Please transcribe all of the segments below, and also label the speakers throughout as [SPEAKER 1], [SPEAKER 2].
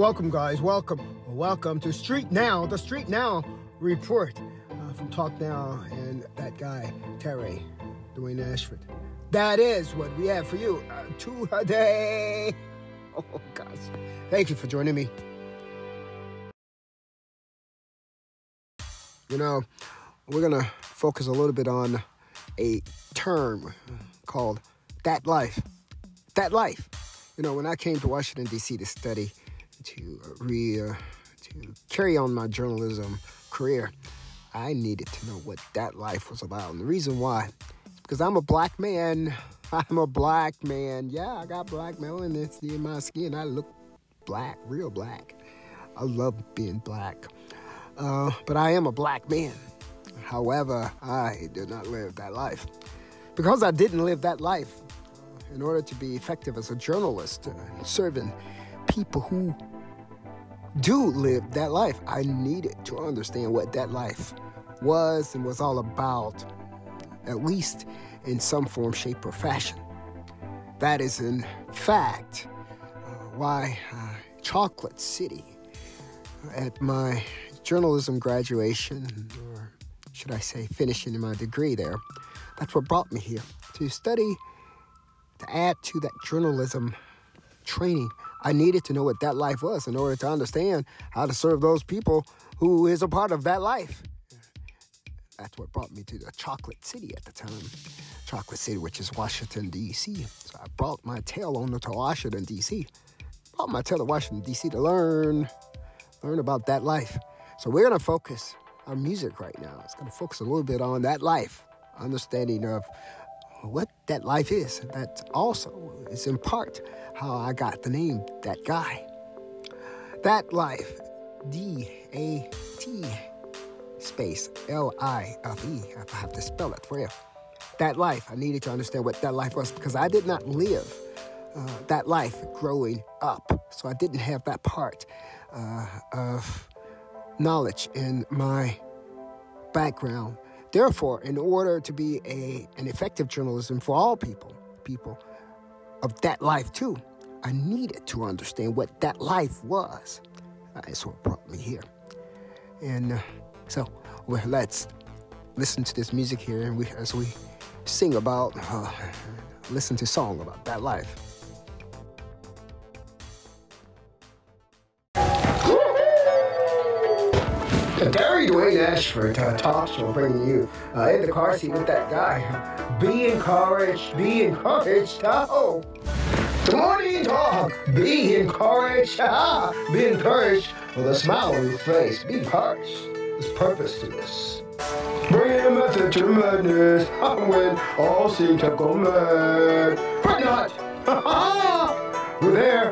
[SPEAKER 1] Welcome, guys. Welcome. Welcome to Street Now, the Street Now report uh, from Talk Now and that guy, Terry, Dwayne Ashford. That is what we have for you uh, today. Oh, gosh. Thank you for joining me. You know, we're going to focus a little bit on a term called that life. That life. You know, when I came to Washington, D.C. to study, to re, uh, to carry on my journalism career, I needed to know what that life was about. And the reason why is because I'm a black man. I'm a black man. Yeah, I got black melanin in my skin. I look black, real black. I love being black. Uh, but I am a black man. However, I did not live that life. Because I didn't live that life, in order to be effective as a journalist, uh, serving people who do live that life, I needed to understand what that life was and was all about, at least in some form, shape, or fashion. That is, in fact, uh, why uh, Chocolate City, at my journalism graduation, or should I say, finishing my degree there, that's what brought me here to study, to add to that journalism training I needed to know what that life was in order to understand how to serve those people who is a part of that life. That's what brought me to the Chocolate City at the time. Chocolate City, which is Washington, D.C. So I brought my tail on to Washington, D.C. Brought my tail to Washington, D.C. to learn, learn about that life. So we're going to focus our music right now. It's going to focus a little bit on that life, understanding of what that life is. That also is in part how I got the name That Guy. That Life, D A T space L I F E, I have to spell it for you. That life, I needed to understand what that life was because I did not live uh, that life growing up. So I didn't have that part uh, of knowledge in my background Therefore, in order to be a, an effective journalism for all people, people of that life too, I needed to understand what that life was. That's what brought me here. And uh, so, well, let's listen to this music here, and we as we sing about, uh, listen to song about that life. Terry Dwayne Ashford uh, talk show bringing you uh, in the car seat with that guy. Be encouraged, be encouraged. Oh. Good morning, dog. Be encouraged. Ah, be encouraged with a smile on your face. Be encouraged. There's purpose to this. Bring a method to madness when all seem to go mad. Fret not. We're there.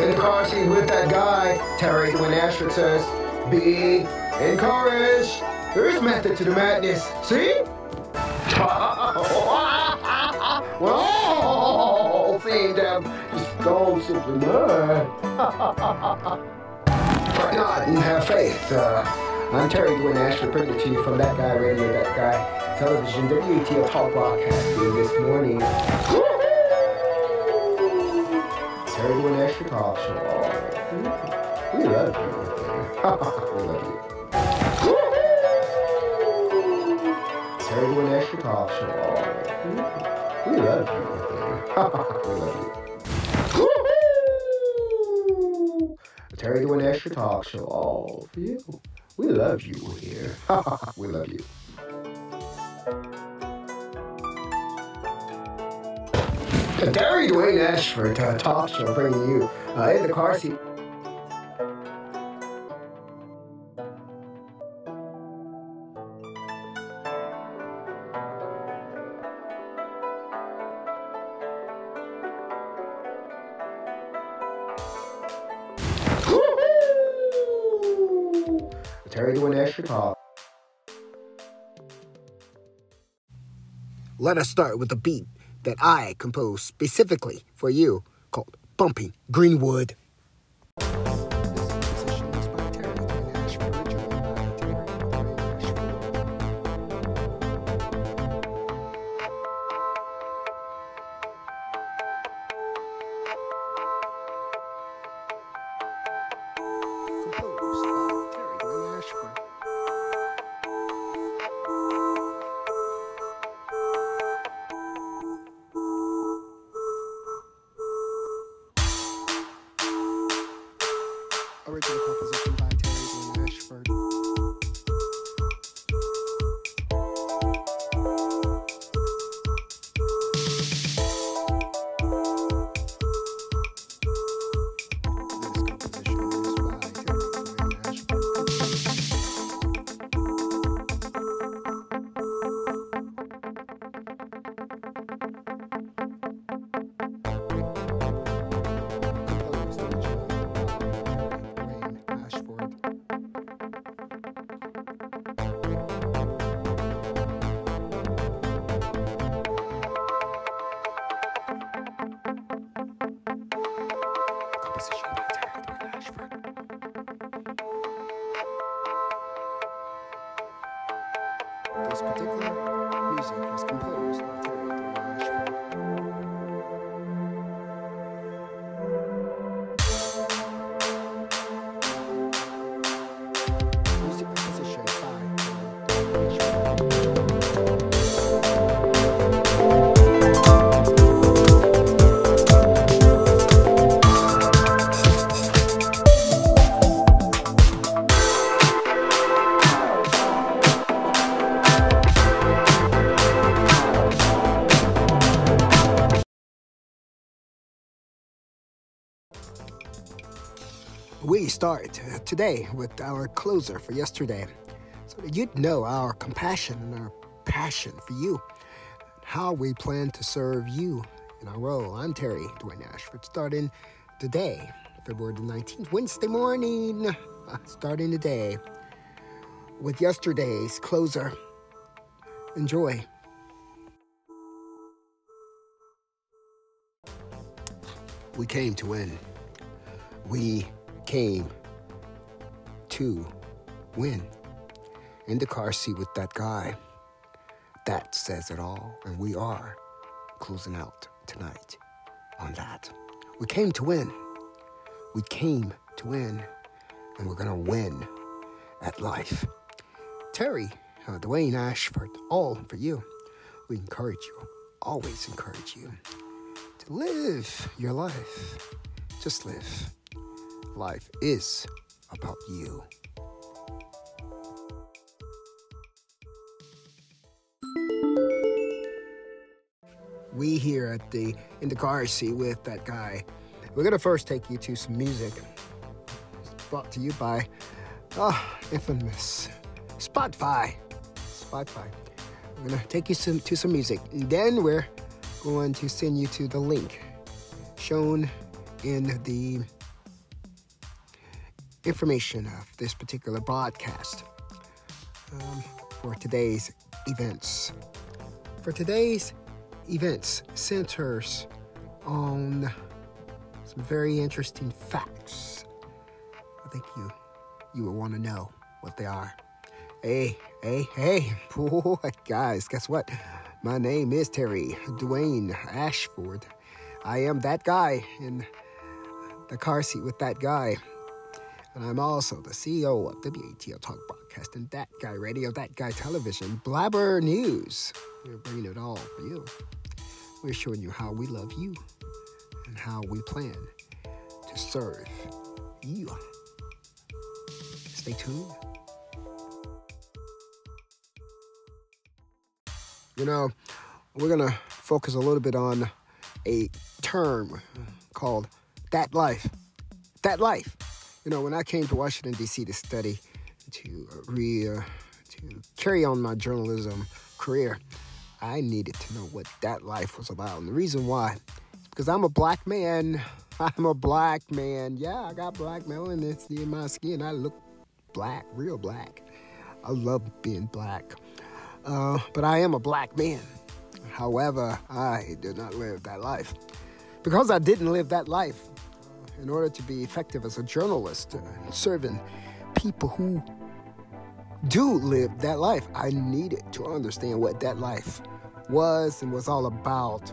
[SPEAKER 1] In the car seat with that guy, Terry Dwayne Ashford says, be encouraged. There is method to the madness. See? Whoa! Seeing them just go simply mad. Fret not and have faith. Uh, I'm Terry Dwayne Ashford, bringing to you from That Guy Radio, That Guy Television, WATL Talk Broadcasting this morning. Terry Dwayne Ashford Talk Show. We love you. Terry Dwayne Ashford Talk Show. We love you. we love you. Terry Dwayne Ashford Talk Show. All for you. We love you here. we love you. The Terry Dwayne Ashford uh, Talk Show bringing you uh, in the car seat. Let us start with a beat that I composed specifically for you called Bumping Greenwood. Start uh, today with our closer for yesterday so that you'd know our compassion and our passion for you, and how we plan to serve you in our role. I'm Terry Dwayne Ashford, starting today, February the 19th, Wednesday morning, starting today with yesterday's closer. Enjoy. We came to win. We came to win. In the car seat with that guy. That says it all. And we are closing out tonight on that. We came to win. We came to win. And we're going to win at life. Terry, uh, Dwayne Ashford, all for you. We encourage you, always encourage you to live your life. Just live. Life is about you. We here at the in the car seat with that guy. We're gonna first take you to some music. It's brought to you by ah infamous Spotify. Spotify. We're gonna take you some, to some music. And then we're going to send you to the link shown in the information of this particular broadcast um, for today's events. For today's events centers on some very interesting facts. I think you you will want to know what they are. Hey, hey, hey, boy, guys, guess what? My name is Terry Dwayne Ashford. I am that guy in the car seat with that guy. And I'm also the CEO of WATL Talk Broadcast and That Guy Radio, That Guy Television, Blabber News. We're bringing it all for you. We're showing you how we love you and how we plan to serve you. Stay tuned. You know, we're going to focus a little bit on a term called that life. That life. You know, when I came to Washington D.C. to study, to re, uh, to carry on my journalism career, I needed to know what that life was about. And the reason why because I'm a black man. I'm a black man. Yeah, I got black melanin in my skin. I look black, real black. I love being black. Uh, but I am a black man. However, I did not live that life. Because I didn't live that life, in order to be effective as a journalist and serving people who do live that life, I needed to understand what that life was and was all about,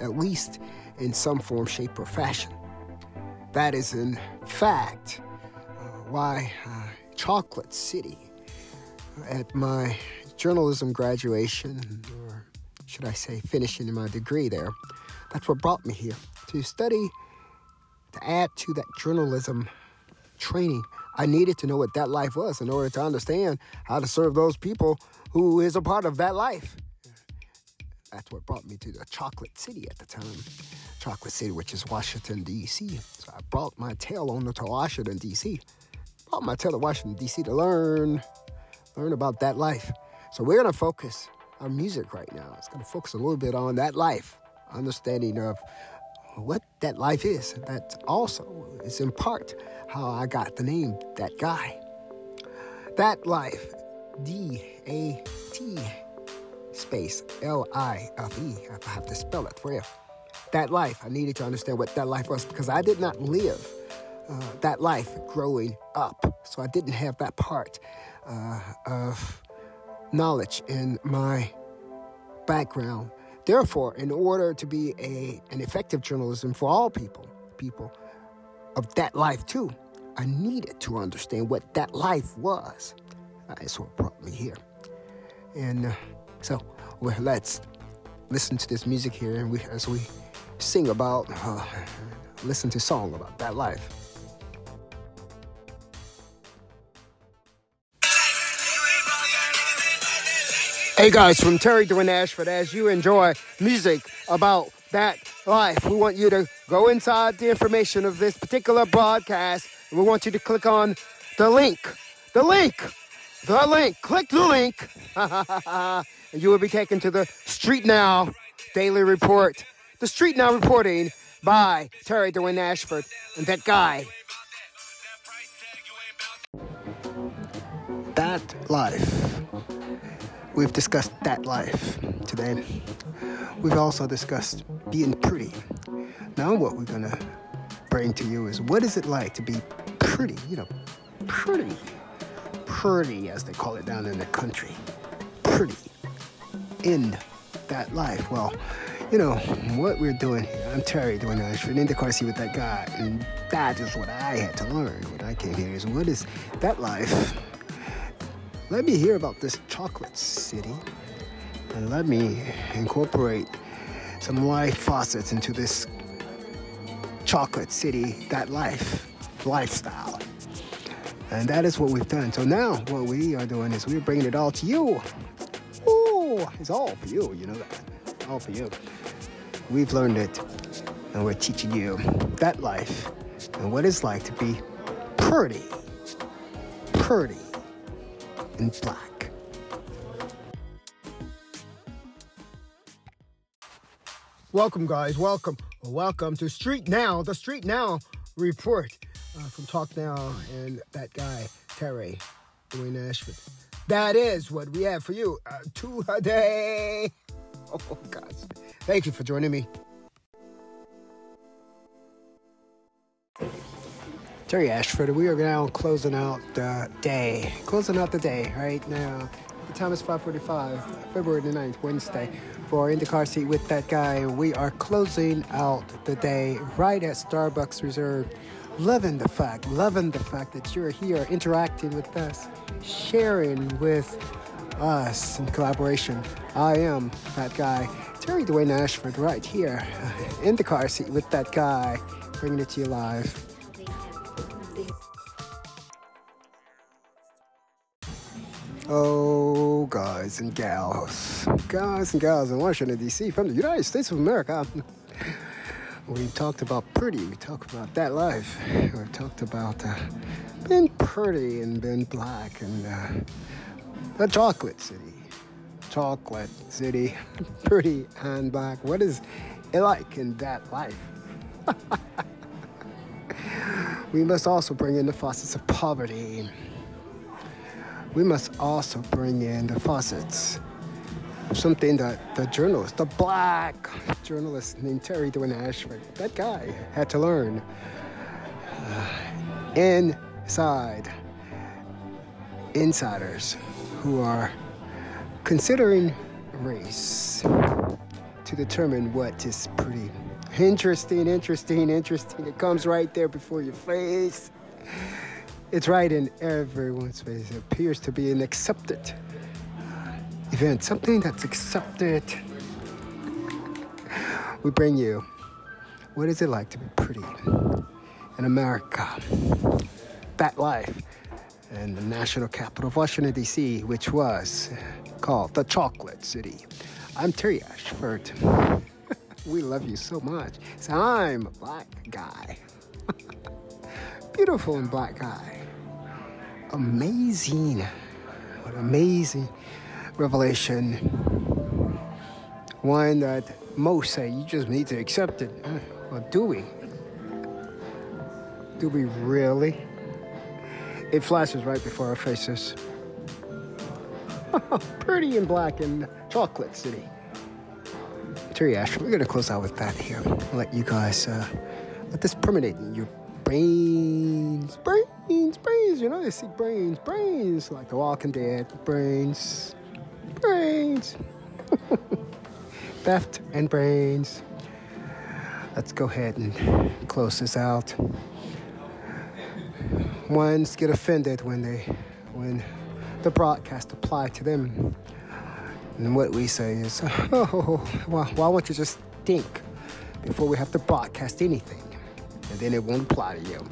[SPEAKER 1] at least in some form, shape, or fashion. That is, in fact, uh, why uh, Chocolate City, at my journalism graduation, or should I say, finishing my degree there, that's what brought me here to study, to add to that journalism training. I needed to know what that life was in order to understand how to serve those people who is a part of that life. That's what brought me to the Chocolate City at the time. Chocolate City, which is Washington, D.C. So I brought my tail on to Washington, D.C. Brought my tail to Washington, D.C. to learn, learn about that life. So we're going to focus our music right now. It's going to focus a little bit on that life, understanding of what that life is. That also is in part how I got the name That Guy. That Life, D A T space L I F E. I have to spell it for you. That life, I needed to understand what that life was because I did not live uh, that life growing up. So I didn't have that part uh, of knowledge in my background. Therefore, in order to be a, an effective journalism for all people, people of that life too, I needed to understand what that life was. That's what brought me here. And uh, so, well, let's listen to this music here, and we as we sing about, uh, listen to song about that life. Hey guys, from Terry Dwayne Ashford, as you enjoy music about that life, we want you to go inside the information of this particular broadcast, and we want you to click on the link, the link, the link, click the link, and you will be taken to the Street Now Daily Report. The Street Now reporting by Terry Dwayne Ashford and that guy. That life. We've discussed that life today. We've also discussed being pretty. Now, what we're gonna bring to you is what is it like to be pretty? You know, pretty. Pretty, as they call it down in the country. Pretty. In that life. Well, you know, what we're doing here, I'm Terry doing that. in the car with that guy, and that is what I had to learn when I came here is what is that life let me hear about this chocolate city and let me incorporate some life facets into this chocolate city, that life, lifestyle. And that is what we've done. So now what we are doing is we're bringing it all to you. Ooh, it's all for you, you know that. All for you. We've learned it and we're teaching you that life and what it's like to be pretty, pretty in black. Welcome, guys. Welcome. Welcome to Street Now, the Street Now report uh, from Talk Now and that guy, Terry Dwayne Ashford. That is what we have for you uh, today. Oh, gosh. Thank you for joining me. Terry Ashford. We are now closing out the day. Closing out the day right now. The time is 5:45, February the 9th, Wednesday. For in the car seat with that guy, we are closing out the day right at Starbucks Reserve. Loving the fact, loving the fact that you're here interacting with us, sharing with us in collaboration. I am that guy, Terry Dwayne Ashford, right here in the car seat with that guy, bringing it to you live. Oh, guys and gals, guys and gals in Washington, D.C., from the United States of America. We talked about pretty, we talked about that life, we talked about uh, being pretty and being black and uh, the chocolate city. Chocolate city, pretty and black. What is it like in that life? we must also bring in the facets of poverty we must also bring in the faucets. Something that the journalist, the black journalist named Terry Dwayne Ashford, that guy had to learn. Uh, inside, insiders who are considering race to determine what is pretty. Interesting, interesting, interesting. It comes right there before your face. It's right in everyone's face. It appears to be an accepted uh, event, something that's accepted. We bring you what is it like to be pretty in America? that life in the national capital of Washington, D.C., which was called the Chocolate City. I'm Terry Ashford. we love you so much. So I'm a black guy. Beautiful and black guy. Amazing. What amazing revelation. One that most say you just need to accept it. Well, do we? Do we really? It flashes right before our faces. Pretty in black and Chocolate City. Terry Ash, we're gonna close out with that here. let you guys uh, let this permeate in your brains, brains, brains. You know, they see brains, brains, like The Walking Dead, brains, brains, theft and brains. Let's go ahead and close this out ones get offended when they when the broadcast apply to them. And what we say is, oh, well, why won't you just think before we have to broadcast anything? And then it won't apply to you.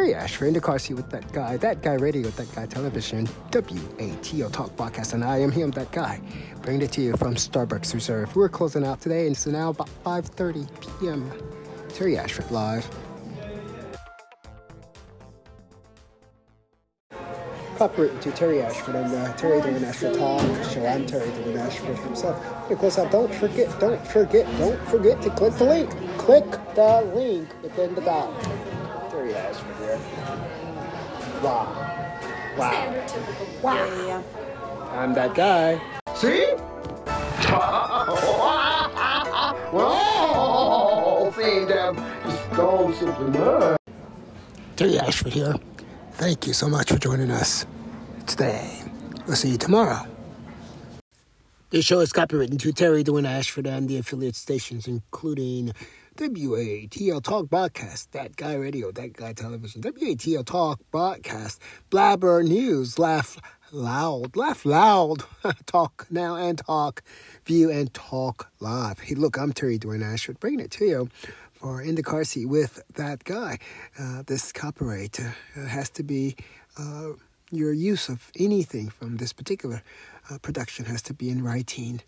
[SPEAKER 1] Terry Ashford the car seat with that guy, that guy radio, that guy television, WATL Talk Podcast, and I am him, that guy, bringing it to you from Starbucks Reserve. We're closing out today, and it's now about 5.30 p.m. Terry Ashford live. copyrighted to Terry Ashford and uh, Terry Dwayne Ashford Talk show. I'm Terry Dwayne Ashford himself. Hey, close out. Don't forget, don't forget, don't forget to click the link. Click the link within the dot. Terry Ashford here. Wow. Wow. Wow. Yeah. I'm that guy. See? Whoa! See them. Just go simply mud. Terry Ashford here. Thank you so much for joining us today. We'll see you tomorrow. This show is copywritten to Terry Dwayne Ashford and the affiliate stations, including WATL Talk Broadcast, That Guy Radio, That Guy Television, WATL Talk Broadcast, Blabber News, Laugh Loud, Laugh Loud, Talk Now and Talk, View and Talk Live. Hey, look, I'm Terry Dwayne Ashford, bringing it to you for in the car seat with that guy. Uh, this copyright uh, has to be uh, your use of anything from this particular uh, production has to be in writing.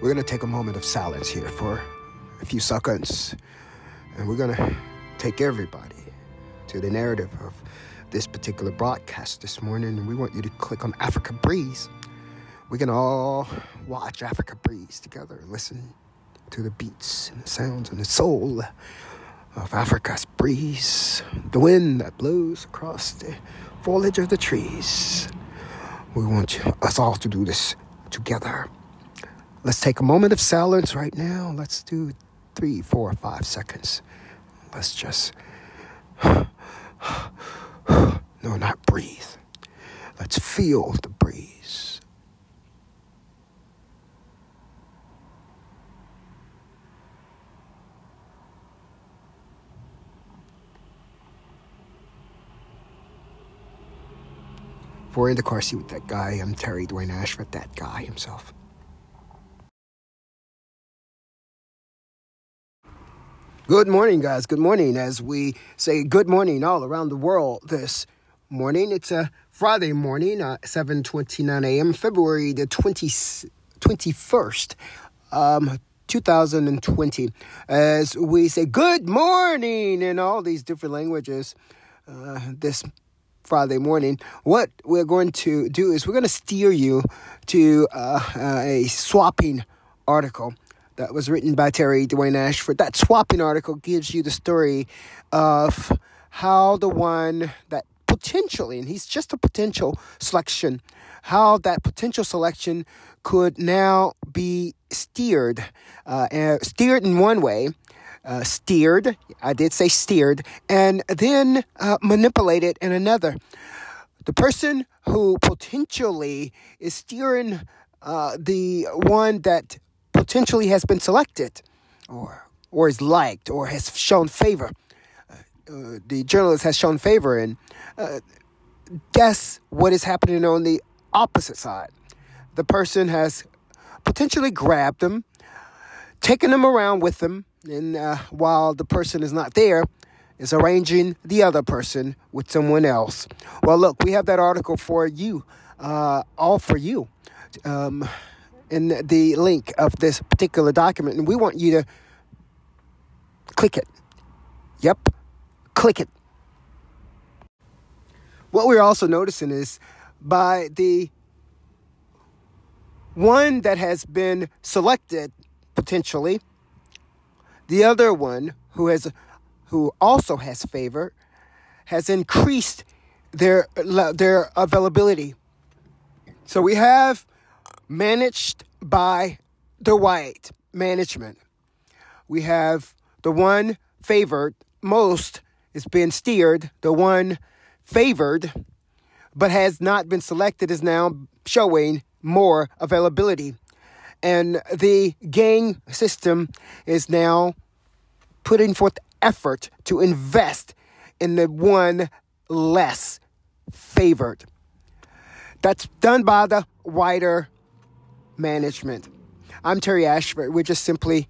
[SPEAKER 1] We're to take a moment of silence here for a few seconds, and we're to take everybody to the narrative of this particular broadcast this morning, and we want you to click on Africa Breeze we can all watch Africa breeze together, listen to the beats and the sounds and the soul of Africa's breeze, the wind that blows across the foliage of the trees. We want us all to do this together. Let's take a moment of silence right now. Let's do three, four, five seconds. Let's just, no, not breathe. Let's feel the breeze. We're in the car seat with that guy. I'm Terry Dwayne Ashford, that guy himself. Good morning, guys. Good morning. As we say good morning all around the world this morning. It's a Friday morning, uh, 7.29 a.m., February the 20, 21st, um, 2020. As we say good morning in all these different languages uh, this Friday morning, what we're going to do is we're going to steer you to uh, uh, a swapping article that was written by Terry Dwayne Ashford. That swapping article gives you the story of how the one that potentially, and he's just a potential selection, how that potential selection could now be steered, uh, steered in one way uh, steered, I did say steered, and then uh, manipulated in another. The person who potentially is steering uh, the one that potentially has been selected or, or is liked or has shown favor, uh, uh, the journalist has shown favor and uh, guess what is happening on the opposite side. The person has potentially grabbed them, taken them around with them, and uh, while the person is not there, is arranging the other person with someone else. Well, look, we have that article for you, uh, all for you, um, in the link of this particular document, and we want you to click it. Yep, click it. What we're also noticing is by the one that has been selected potentially, the other one who has who also has favor has increased their their availability. So we have managed by the white management. We have the one favored most is being steered. The one favored but has not been selected is now showing more availability. And the gang system is now putting forth effort to invest in the one less favored. That's done by the wider management. I'm Terry Ashford. We're just simply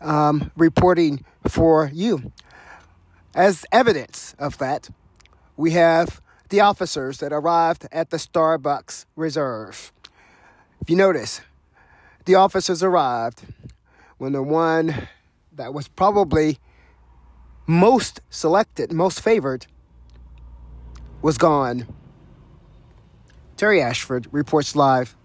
[SPEAKER 1] um, reporting for you. As evidence of that, we have the officers that arrived at the Starbucks Reserve. If you notice, the officers arrived when the one that was probably most selected, most favored, was gone. Terry Ashford reports live